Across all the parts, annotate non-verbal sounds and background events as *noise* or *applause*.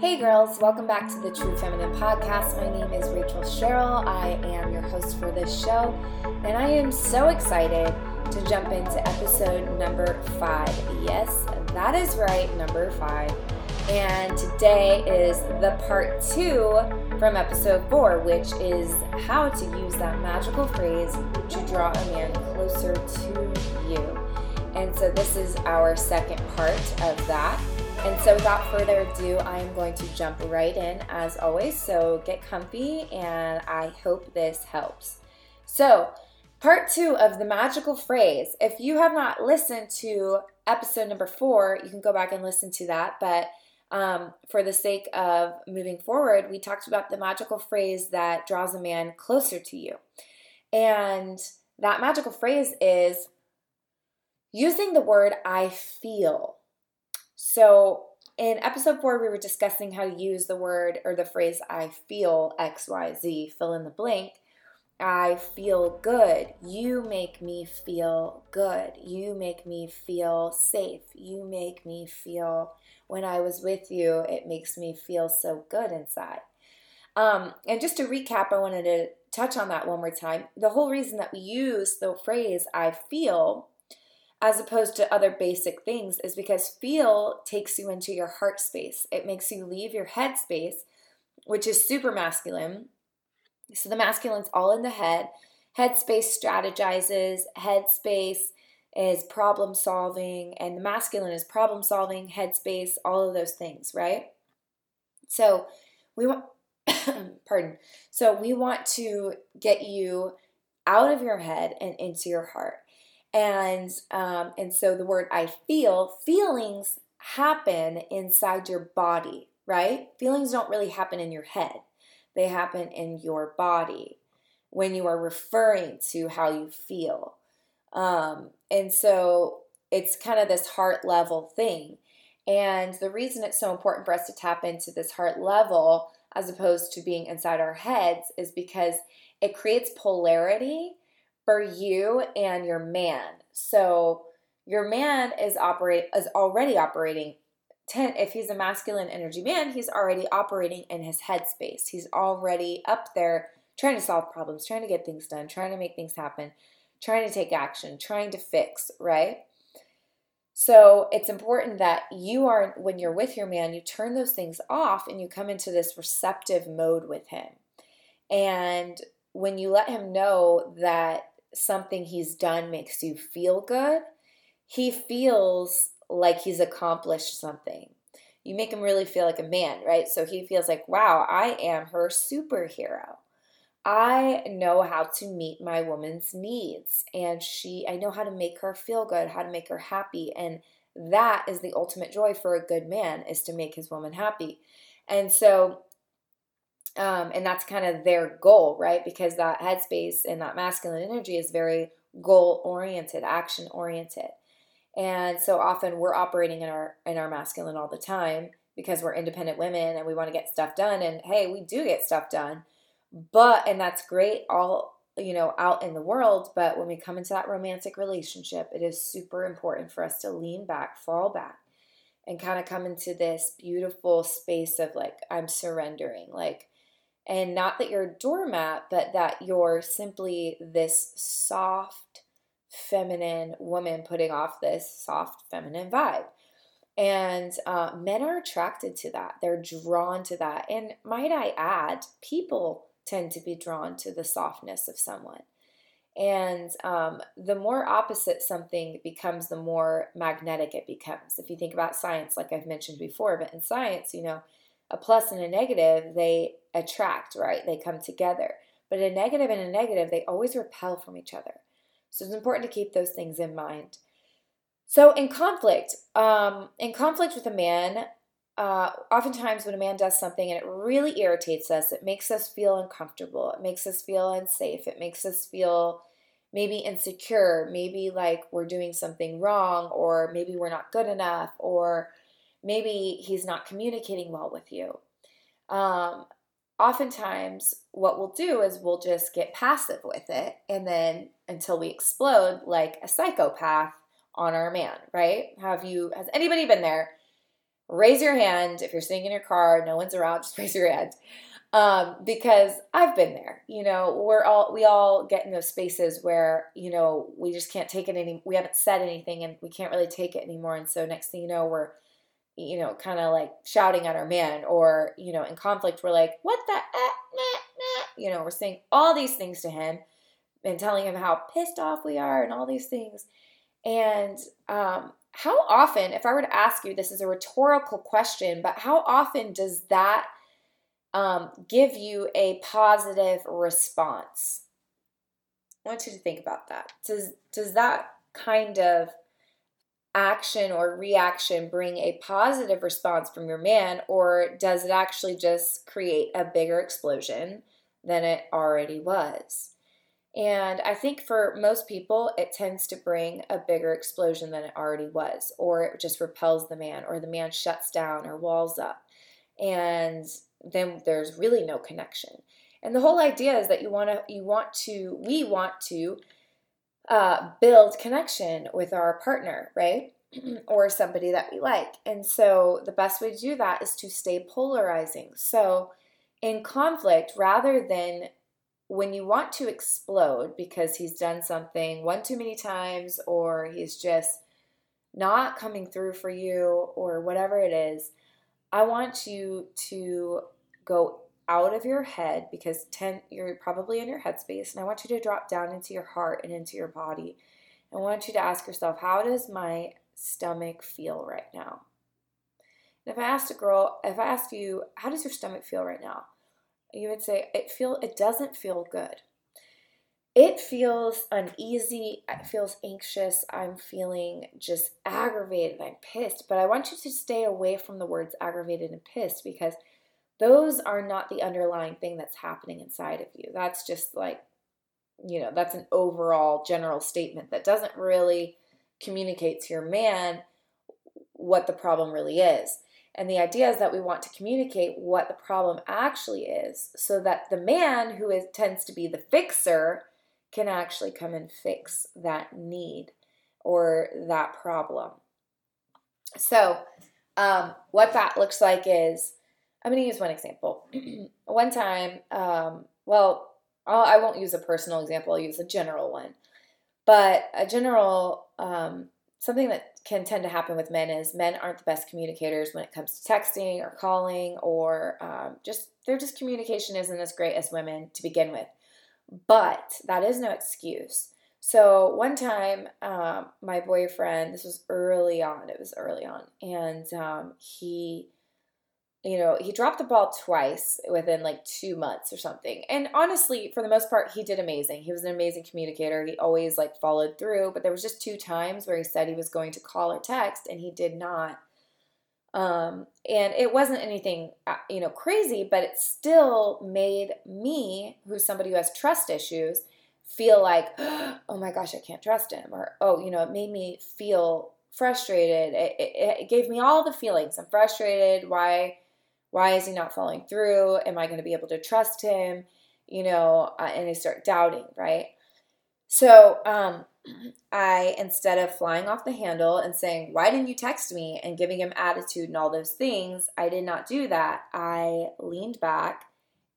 Hey girls, welcome back to the True Feminine Podcast. My name is Rachel Cheryl. I am your host for this show, and I am so excited to jump into episode number five. Yes, that is right, number five. And today is the part two from episode four, which is how to use that magical phrase to draw a man closer to you. And so, this is our second part of that. And so, without further ado, I am going to jump right in as always. So, get comfy, and I hope this helps. So, part two of the magical phrase. If you have not listened to episode number four, you can go back and listen to that. But um, for the sake of moving forward, we talked about the magical phrase that draws a man closer to you. And that magical phrase is using the word I feel so, in episode four, we were discussing how to use the word or the phrase I feel XYZ, fill in the blank. I feel good. You make me feel good. You make me feel safe. You make me feel, when I was with you, it makes me feel so good inside. Um, and just to recap, I wanted to touch on that one more time. The whole reason that we use the phrase I feel as opposed to other basic things is because feel takes you into your heart space. It makes you leave your head space, which is super masculine. So the masculine's all in the head. Head space strategizes, head space is problem solving, and the masculine is problem solving, head space, all of those things, right? So we want *coughs* pardon. So we want to get you out of your head and into your heart and um, and so the word I feel feelings happen inside your body, right? Feelings don't really happen in your head; they happen in your body when you are referring to how you feel. Um, and so it's kind of this heart level thing. And the reason it's so important for us to tap into this heart level as opposed to being inside our heads is because it creates polarity for you and your man. So your man is operate is already operating ten, if he's a masculine energy man, he's already operating in his headspace. He's already up there trying to solve problems, trying to get things done, trying to make things happen, trying to take action, trying to fix, right? So it's important that you are, when you're with your man, you turn those things off and you come into this receptive mode with him. And when you let him know that something he's done makes you feel good, he feels like he's accomplished something. You make him really feel like a man, right? So he feels like, wow, I am her superhero. I know how to meet my woman's needs and she I know how to make her feel good, how to make her happy and that is the ultimate joy for a good man is to make his woman happy. And so um, and that's kind of their goal, right? Because that headspace and that masculine energy is very goal oriented, action oriented. And so often we're operating in our in our masculine all the time because we're independent women and we want to get stuff done and hey, we do get stuff done. But and that's great all you know out in the world, but when we come into that romantic relationship, it is super important for us to lean back, fall back and kind of come into this beautiful space of like I'm surrendering. Like and not that you're a doormat, but that you're simply this soft, feminine woman putting off this soft, feminine vibe. And uh, men are attracted to that. They're drawn to that. And might I add, people tend to be drawn to the softness of someone. And um, the more opposite something becomes, the more magnetic it becomes. If you think about science, like I've mentioned before, but in science, you know, a plus and a negative, they attract, right? They come together. But a negative and a negative, they always repel from each other. So it's important to keep those things in mind. So in conflict, um, in conflict with a man, uh, oftentimes when a man does something and it really irritates us, it makes us feel uncomfortable. It makes us feel unsafe. It makes us feel maybe insecure, maybe like we're doing something wrong, or maybe we're not good enough, or maybe he's not communicating well with you. Um, oftentimes, what we'll do is we'll just get passive with it, and then until we explode like a psychopath on our man, right? Have you, has anybody been there raise your hand if you're sitting in your car, no one's around, *laughs* just raise your hand. Um, because I've been there. You know, we're all we all get in those spaces where you know we just can't take it any. We haven't said anything, and we can't really take it anymore. And so next thing you know, we're you know kind of like shouting at our man, or you know, in conflict, we're like, "What the?" Eh, nah, nah. You know, we're saying all these things to him and telling him how pissed off we are and all these things. And um, how often, if I were to ask you, this is a rhetorical question, but how often does that um, give you a positive response? I want you to think about that. Does does that kind of action or reaction bring a positive response from your man, or does it actually just create a bigger explosion than it already was? And I think for most people, it tends to bring a bigger explosion than it already was, or it just repels the man, or the man shuts down or walls up. And then there's really no connection. And the whole idea is that you want to, you want to, we want to uh, build connection with our partner, right? *clears throat* or somebody that we like. And so the best way to do that is to stay polarizing. So in conflict, rather than when you want to explode because he's done something one too many times or he's just not coming through for you or whatever it is, I want you to go out of your head because ten, you're probably in your headspace, and I want you to drop down into your heart and into your body. I want you to ask yourself, how does my stomach feel right now? And if I asked a girl, if I asked you, how does your stomach feel right now? you would say it feel it doesn't feel good. It feels uneasy, it feels anxious, I'm feeling just aggravated, I'm pissed. But I want you to stay away from the words aggravated and pissed because those are not the underlying thing that's happening inside of you. That's just like, you know, that's an overall general statement that doesn't really communicate to your man what the problem really is. And the idea is that we want to communicate what the problem actually is so that the man who is, tends to be the fixer can actually come and fix that need or that problem. So, um, what that looks like is I'm going to use one example. *clears throat* one time, um, well, I'll, I will not use a personal example, I'll use a general one. But a general, um, something that can tend to happen with men is men aren't the best communicators when it comes to texting or calling or um, just their just communication isn't as great as women to begin with but that is no excuse so one time um, my boyfriend this was early on it was early on and um, he you know, he dropped the ball twice within like two months or something. And honestly, for the most part, he did amazing. He was an amazing communicator. He always like followed through, but there was just two times where he said he was going to call or text and he did not. Um, and it wasn't anything, uh, you know, crazy, but it still made me, who's somebody who has trust issues, feel like, *gasps* oh my gosh, I can't trust him. Or, oh, you know, it made me feel frustrated. It, it, it gave me all the feelings. I'm frustrated. Why? Why is he not following through? Am I going to be able to trust him? You know, uh, and I start doubting, right? So, um, I, instead of flying off the handle and saying, Why didn't you text me? and giving him attitude and all those things, I did not do that. I leaned back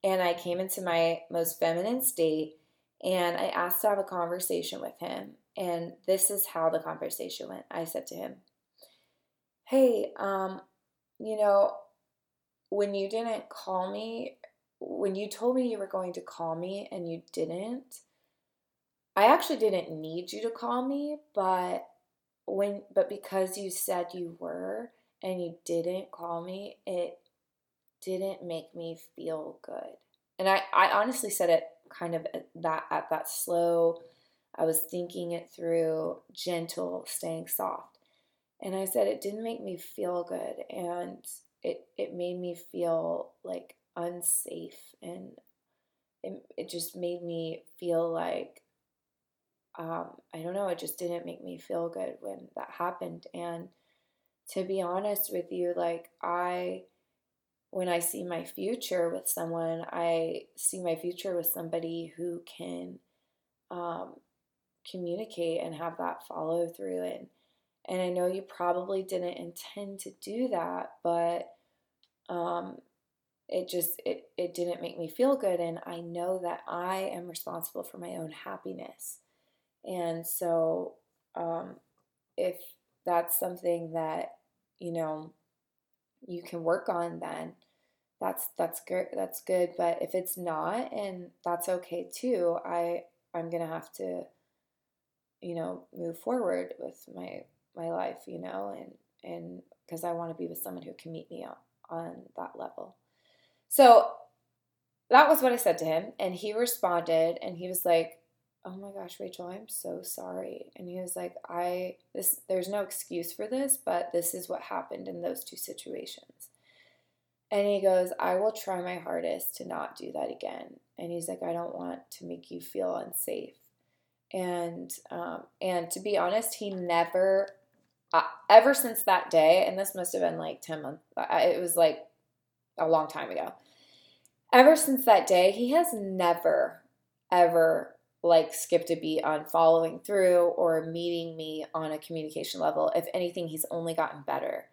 and I came into my most feminine state and I asked to have a conversation with him. And this is how the conversation went. I said to him, Hey, um, you know, when you didn't call me, when you told me you were going to call me and you didn't, I actually didn't need you to call me, but when but because you said you were and you didn't call me, it didn't make me feel good. And I, I honestly said it kind of at that at that slow, I was thinking it through, gentle, staying soft. And I said it didn't make me feel good. And it it made me feel like unsafe and it, it just made me feel like um, I don't know, it just didn't make me feel good when that happened. And to be honest with you, like I, when I see my future with someone, I see my future with somebody who can um, communicate and have that follow through and And I know you probably didn't intend to do that, but um, it just it, it didn't make me feel good and i know that i am responsible for my own happiness. And so um, if that's something that you know you can work on then that's that's good that's good. But if it's not and that's okay too i i'm gonna have to you know move forward with my my life you know and and because i want to be with someone who can meet me on, on that level. So that was what i said to him and he responded and he was like oh my gosh rachel i'm so sorry. And he was like i this there's no excuse for this but this is what happened in those two situations. And he goes i will try my hardest to not do that again. And he's like i don't want to make you feel unsafe. And um, and to be honest he never uh, ever since that day and this must have been like 10 months it was like a long time ago ever since that day he has never ever like skipped a beat on following through or meeting me on a communication level. If anything, he's only gotten better.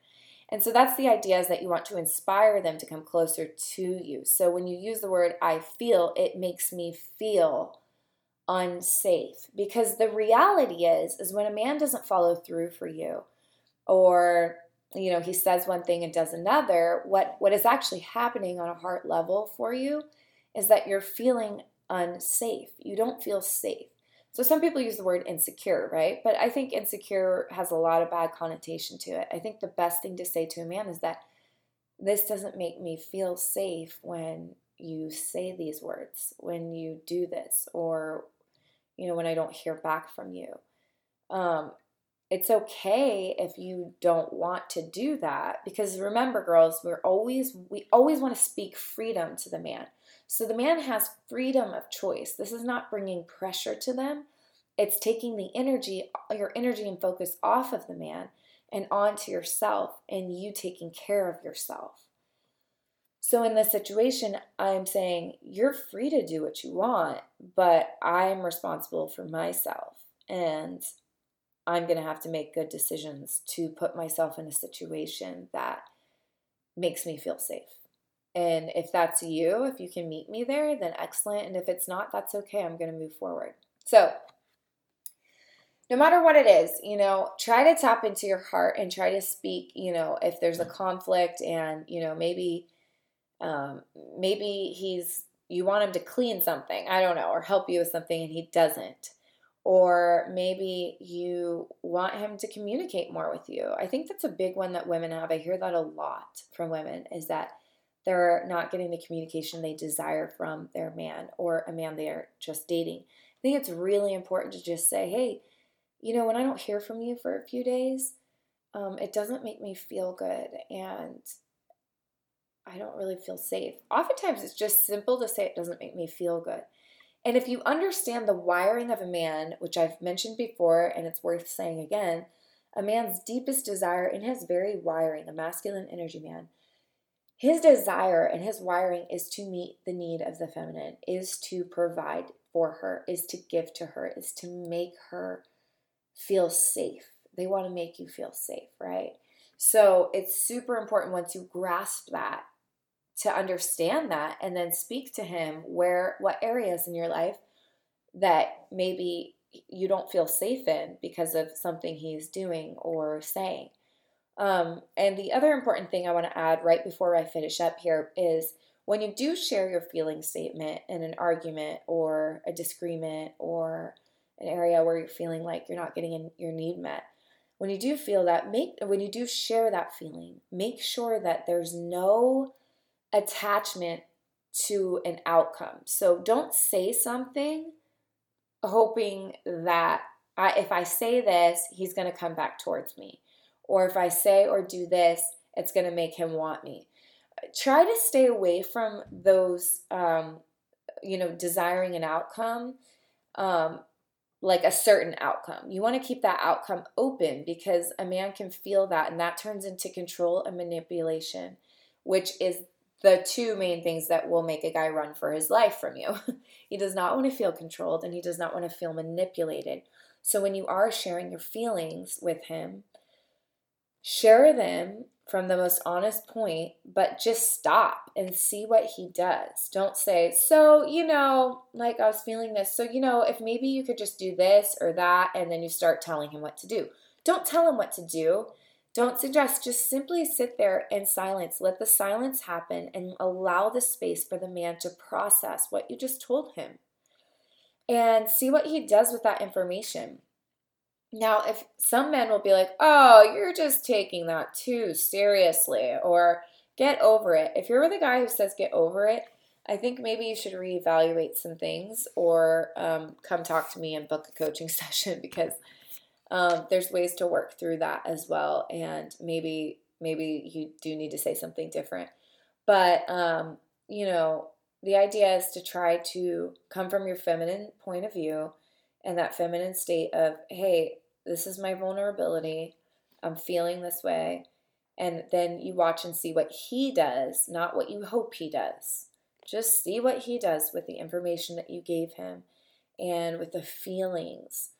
And so that's the idea is that you want to inspire them to come closer to you. So when you use the word I feel, it makes me feel unsafe because the reality is is when a man doesn't follow through for you or you know he says one thing and does another what what is actually happening on a heart level for you is that you're feeling unsafe. You don't feel safe. So some people use the word insecure, right? But I think insecure has a lot of bad connotation to it. I think the best thing to say to a man is that this doesn't make me feel safe when you say these words, when you do this, or you know, when I don't hear back from you. Um, it's okay if you don't want to do that because remember girls we're always we always want to speak freedom to the man so the man has freedom of choice. This is not bringing pressure to them. It's taking the energy, your energy and focus off of the man and onto yourself and you taking care of yourself. So in this situation, I'm saying you're free to do what you want, but I'm responsible for myself and I'm going to have to make good decisions to put myself in a situation that makes me feel safe. And if that's you, if you can meet me there, then excellent. And if it's not, that's okay. I'm going to move forward. So, no matter what it is, you know, try to tap into your heart and try to speak, you know, if there's a conflict and, you know, maybe um maybe he's you want him to clean something, I don't know, or help you with something and he doesn't. Or maybe you want him to communicate more with you. I think that's a big one that women have. I hear that a lot from women is that they're not getting the communication they desire from their man or a man they're just dating. I think it's really important to just say, hey, you know, when I don't hear from you for a few days, um, it doesn't make me feel good and I don't really feel safe. Oftentimes it's just simple to say it doesn't make me feel good. And if you understand the wiring of a man, which I've mentioned before and it's worth saying again, a man's deepest desire in his very wiring, a masculine energy man, his desire and his wiring is to meet the need of the feminine, is to provide for her, is to give to her, is to make her feel safe. They want to make you feel safe, right? So it's super important once you grasp that to understand that and then speak to him where what areas in your life that maybe you don't feel safe in because of something he's doing or saying. Um, and the other important thing I want to add right before I finish up here is when you do share your feeling statement in an argument or a disagreement or an area where you're feeling like you're not getting your need met, when you do feel that, make when you do share that feeling, make sure that there's no attachment to an outcome. So don't say something hoping that I, if I say this, he's going to come back towards me or if I say or do this, it's going to make him want me. Try to stay away from those, um, you know, desiring an outcome, um, like a certain outcome. You want to keep that outcome open because a man can feel that, and that turns into control and manipulation, which is the two main things that will make a guy run for his life from you. *laughs* he does not want to feel controlled and he does not want to feel manipulated. So when you are sharing your feelings with him, share them from the most honest point, but just stop and see what he does. Don't say, so, you know, like I was feeling this. So, you know, if maybe you could just do this or that, and then you start telling him what to do. Don't tell him what to do. Don't suggest, just simply sit there in silence. Let the silence happen and allow the space for the man to process what you just told him and see what he does with that information. Now, if some men will be like, oh, you're just taking that too seriously, or get over it. If you're the guy who says get over it, I think maybe you should reevaluate some things or um, come talk to me and book a coaching *laughs* session because um, there's ways to work through that as well. And maybe maybe you do need to say something different. But um, you know, the idea is to try to come from your feminine point of view and that feminine state of, hey, this is my vulnerability. I'm feeling this way. And then you watch and see what he does, not what you hope he does. Just see what he does with the information that you gave him and with the feelings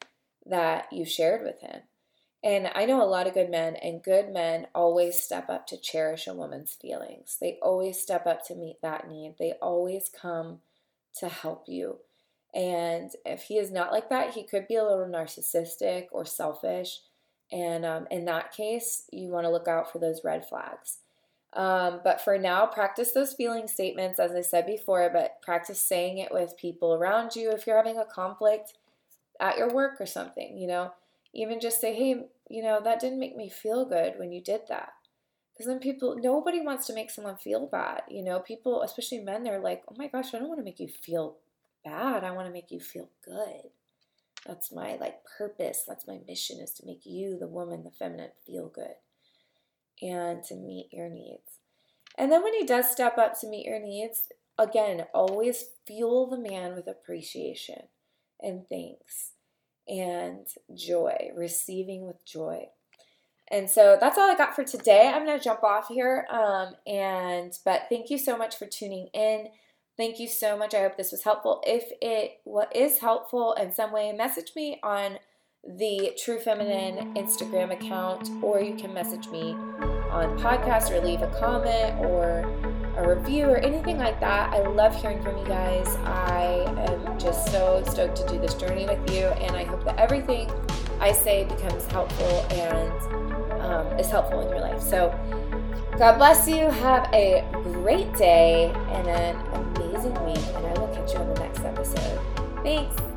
that you shared with him. And I know a lot of good men, and good men always step up to cherish a woman's feelings. They always step up to meet that need. They always come to help you. And if he is not like that, he could be a little narcissistic or selfish. And um, in that case, you want to look out for those red flags. Um, but for now, practice those feeling statements, as I said before, but practice saying it with people around you. If you're having a conflict at your work or something, you know, even just say, hey, you know, that didn't make me feel good when you did that. Because then people, nobody wants to make someone feel bad. You know, people, especially men, they're like, oh my gosh, I don't want to make you feel bad. I want to make you feel good. That's my like purpose. That's my mission is to make you, the woman, the feminine, feel good and to meet your needs. And then when he does step up to meet your needs, again, always fuel the man with appreciation and thanks and joy, receiving with joy. And so that's all I got for today. I'm going to jump off here. Um, and but thank you so much for tuning in. Thank you so much. I hope this was helpful. If it what is helpful in some way, message me on the True Feminine Instagram account, or you can message me on podcast or leave a comment or a review or anything like that. I love hearing from you guys. I am just so stoked to do this journey with you, and I hope that everything I say becomes helpful and um, is helpful in your life. So, God bless you. Have a great day and an amazing week, and I will catch you on the next episode. Thanks.